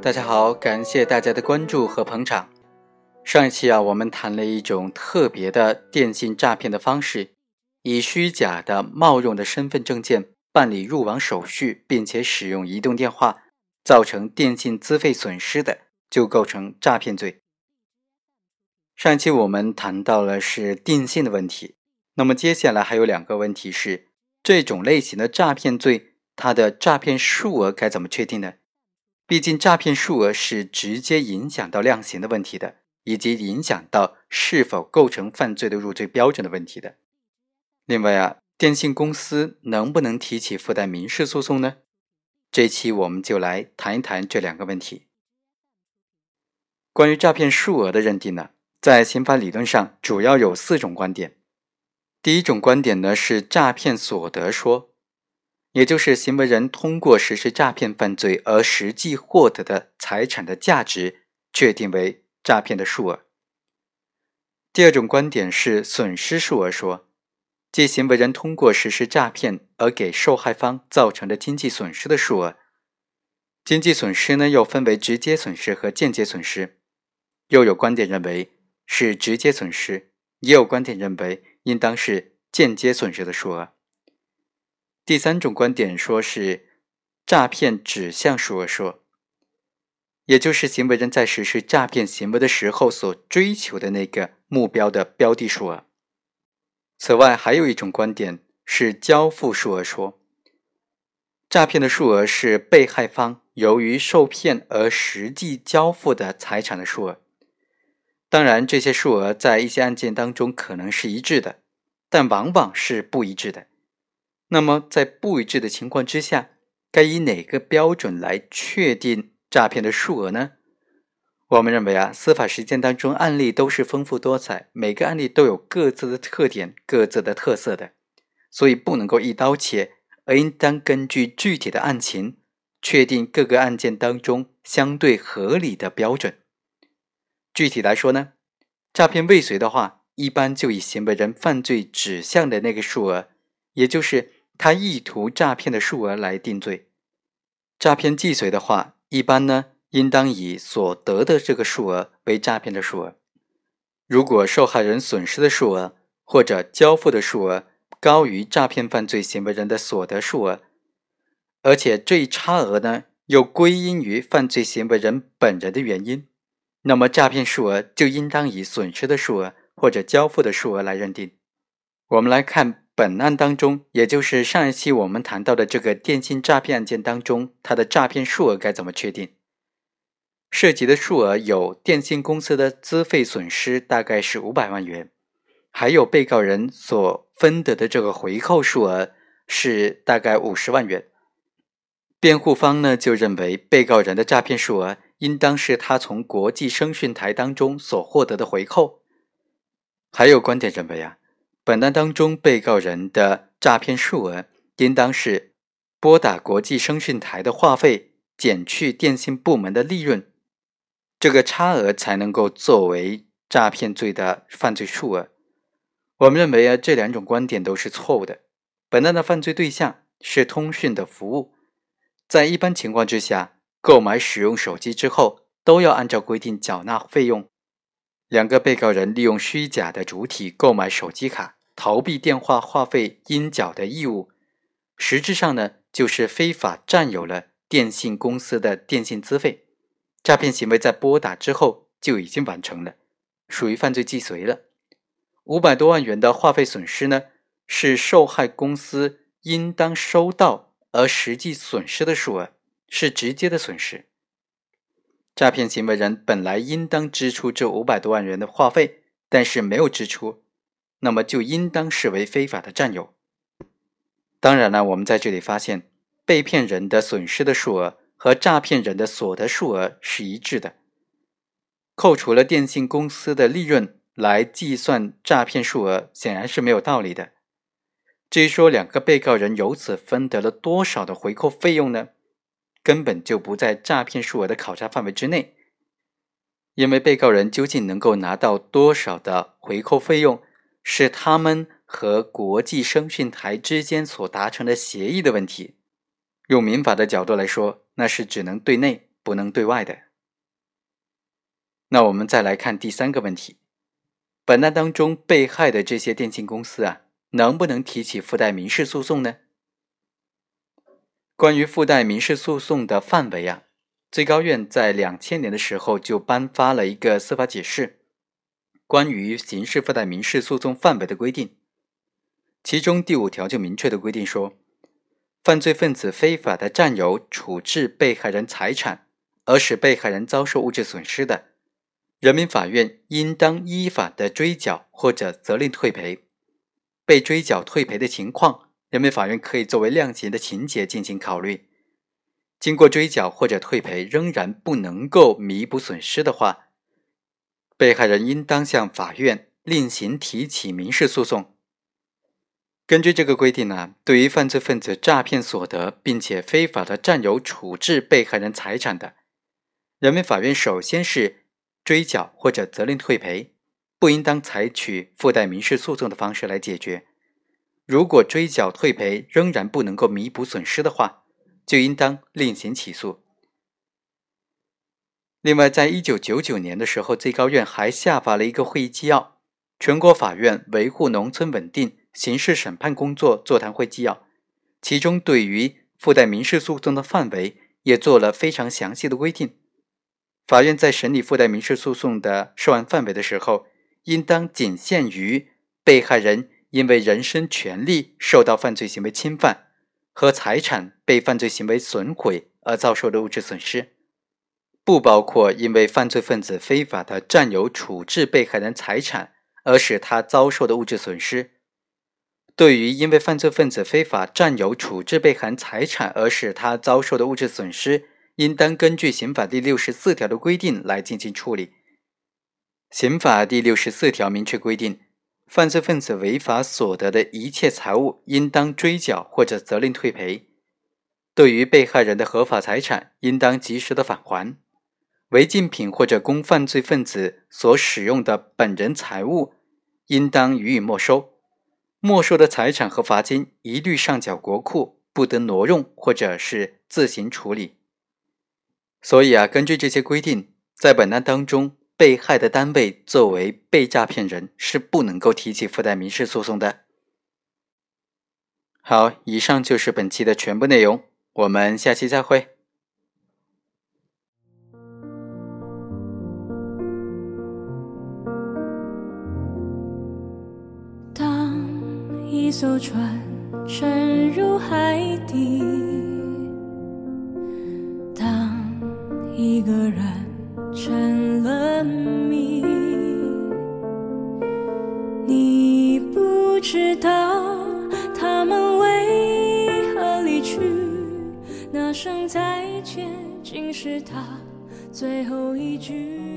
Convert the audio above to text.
大家好，感谢大家的关注和捧场。上一期啊，我们谈了一种特别的电信诈骗的方式，以虚假的冒用的身份证件办理入网手续，并且使用移动电话，造成电信资费损失的，就构成诈骗罪。上一期我们谈到了是电信的问题，那么接下来还有两个问题是这种类型的诈骗罪，它的诈骗数额该怎么确定呢？毕竟诈骗数额是直接影响到量刑的问题的，以及影响到是否构成犯罪的入罪标准的问题的。另外啊，电信公司能不能提起附带民事诉讼呢？这期我们就来谈一谈这两个问题。关于诈骗数额的认定呢？在刑法理论上，主要有四种观点。第一种观点呢是诈骗所得说，也就是行为人通过实施诈骗犯罪而实际获得的财产的价值，确定为诈骗的数额。第二种观点是损失数额说，即行为人通过实施诈骗而给受害方造成的经济损失的数额。经济损失呢又分为直接损失和间接损失，又有观点认为。是直接损失，也有观点认为应当是间接损失的数额。第三种观点说是诈骗指向数额说，也就是行为人在实施诈骗行为的时候所追求的那个目标的标的数额。此外，还有一种观点是交付数额说，诈骗的数额是被害方由于受骗而实际交付的财产的数额。当然，这些数额在一些案件当中可能是一致的，但往往是不一致的。那么，在不一致的情况之下，该以哪个标准来确定诈骗的数额呢？我们认为啊，司法实践当中案例都是丰富多彩，每个案例都有各自的特点、各自的特色的，所以不能够一刀切，而应当根据具体的案情，确定各个案件当中相对合理的标准。具体来说呢，诈骗未遂的话，一般就以行为人犯罪指向的那个数额，也就是他意图诈骗的数额来定罪；诈骗既遂的话，一般呢，应当以所得的这个数额为诈骗的数额。如果受害人损失的数额或者交付的数额高于诈骗犯罪行为人的所得数额，而且这一差额呢，又归因于犯罪行为人本人的原因。那么诈骗数额就应当以损失的数额或者交付的数额来认定。我们来看本案当中，也就是上一期我们谈到的这个电信诈骗案件当中，它的诈骗数额该怎么确定？涉及的数额有电信公司的资费损失大概是五百万元，还有被告人所分得的这个回扣数额是大概五十万元。辩护方呢就认为被告人的诈骗数额。应当是他从国际声讯台当中所获得的回扣。还有观点认为啊，本案当中被告人的诈骗数额应当是拨打国际声讯台的话费减去电信部门的利润，这个差额才能够作为诈骗罪的犯罪数额。我们认为啊，这两种观点都是错误的。本案的犯罪对象是通讯的服务，在一般情况之下。购买使用手机之后，都要按照规定缴纳费用。两个被告人利用虚假的主体购买手机卡，逃避电话话费应缴的义务，实质上呢，就是非法占有了电信公司的电信资费。诈骗行为在拨打之后就已经完成了，属于犯罪既遂了。五百多万元的话费损失呢，是受害公司应当收到而实际损失的数额。是直接的损失。诈骗行为人本来应当支出这五百多万元的话费，但是没有支出，那么就应当视为非法的占有。当然了，我们在这里发现，被骗人的损失的数额和诈骗人的所得数额是一致的。扣除了电信公司的利润来计算诈骗数额，显然是没有道理的。至于说两个被告人由此分得了多少的回扣费用呢？根本就不在诈骗数额的考察范围之内，因为被告人究竟能够拿到多少的回扣费用，是他们和国际声讯台之间所达成的协议的问题。用民法的角度来说，那是只能对内不能对外的。那我们再来看第三个问题：本案当中被害的这些电信公司啊，能不能提起附带民事诉讼呢？关于附带民事诉讼的范围啊，最高院在两千年的时候就颁发了一个司法解释，关于刑事附带民事诉讼范围的规定，其中第五条就明确的规定说。犯罪分子非法的占有、处置被害人财产，而使被害人遭受物质损失的，人民法院应当依法的追缴或者责令退赔。被追缴退赔的情况，人民法院可以作为量刑的情节进行考虑。经过追缴或者退赔仍然不能够弥补损失的话，被害人应当向法院另行提起民事诉讼。根据这个规定呢，对于犯罪分子诈骗所得并且非法的占有、处置被害人财产的，人民法院首先是追缴或者责令退赔，不应当采取附带民事诉讼的方式来解决。如果追缴退赔仍然不能够弥补损失的话，就应当另行起诉。另外，在一九九九年的时候，最高院还下发了一个会议纪要，《全国法院维护农村稳定》。刑事审判工作座谈会纪要，其中对于附带民事诉讼的范围也做了非常详细的规定。法院在审理附带民事诉讼的涉案范围的时候，应当仅限于被害人因为人身权利受到犯罪行为侵犯和财产被犯罪行为损毁而遭受的物质损失，不包括因为犯罪分子非法的占有、处置被害人财产而使他遭受的物质损失。对于因为犯罪分子非法占有、处置被害人财产而使他遭受的物质损失，应当根据刑法第六十四条的规定来进行处理。刑法第六十四条明确规定，犯罪分子违法所得的一切财物，应当追缴或者责令退赔。对于被害人的合法财产，应当及时的返还。违禁品或者供犯罪分子所使用的本人财物，应当予以没收。没收的财产和罚金一律上缴国库，不得挪用或者是自行处理。所以啊，根据这些规定，在本案当中，被害的单位作为被诈骗人是不能够提起附带民事诉讼的。好，以上就是本期的全部内容，我们下期再会。一艘船沉入海底，当一个人成了谜，你不知道他们为何离去，那声再见竟是他最后一句。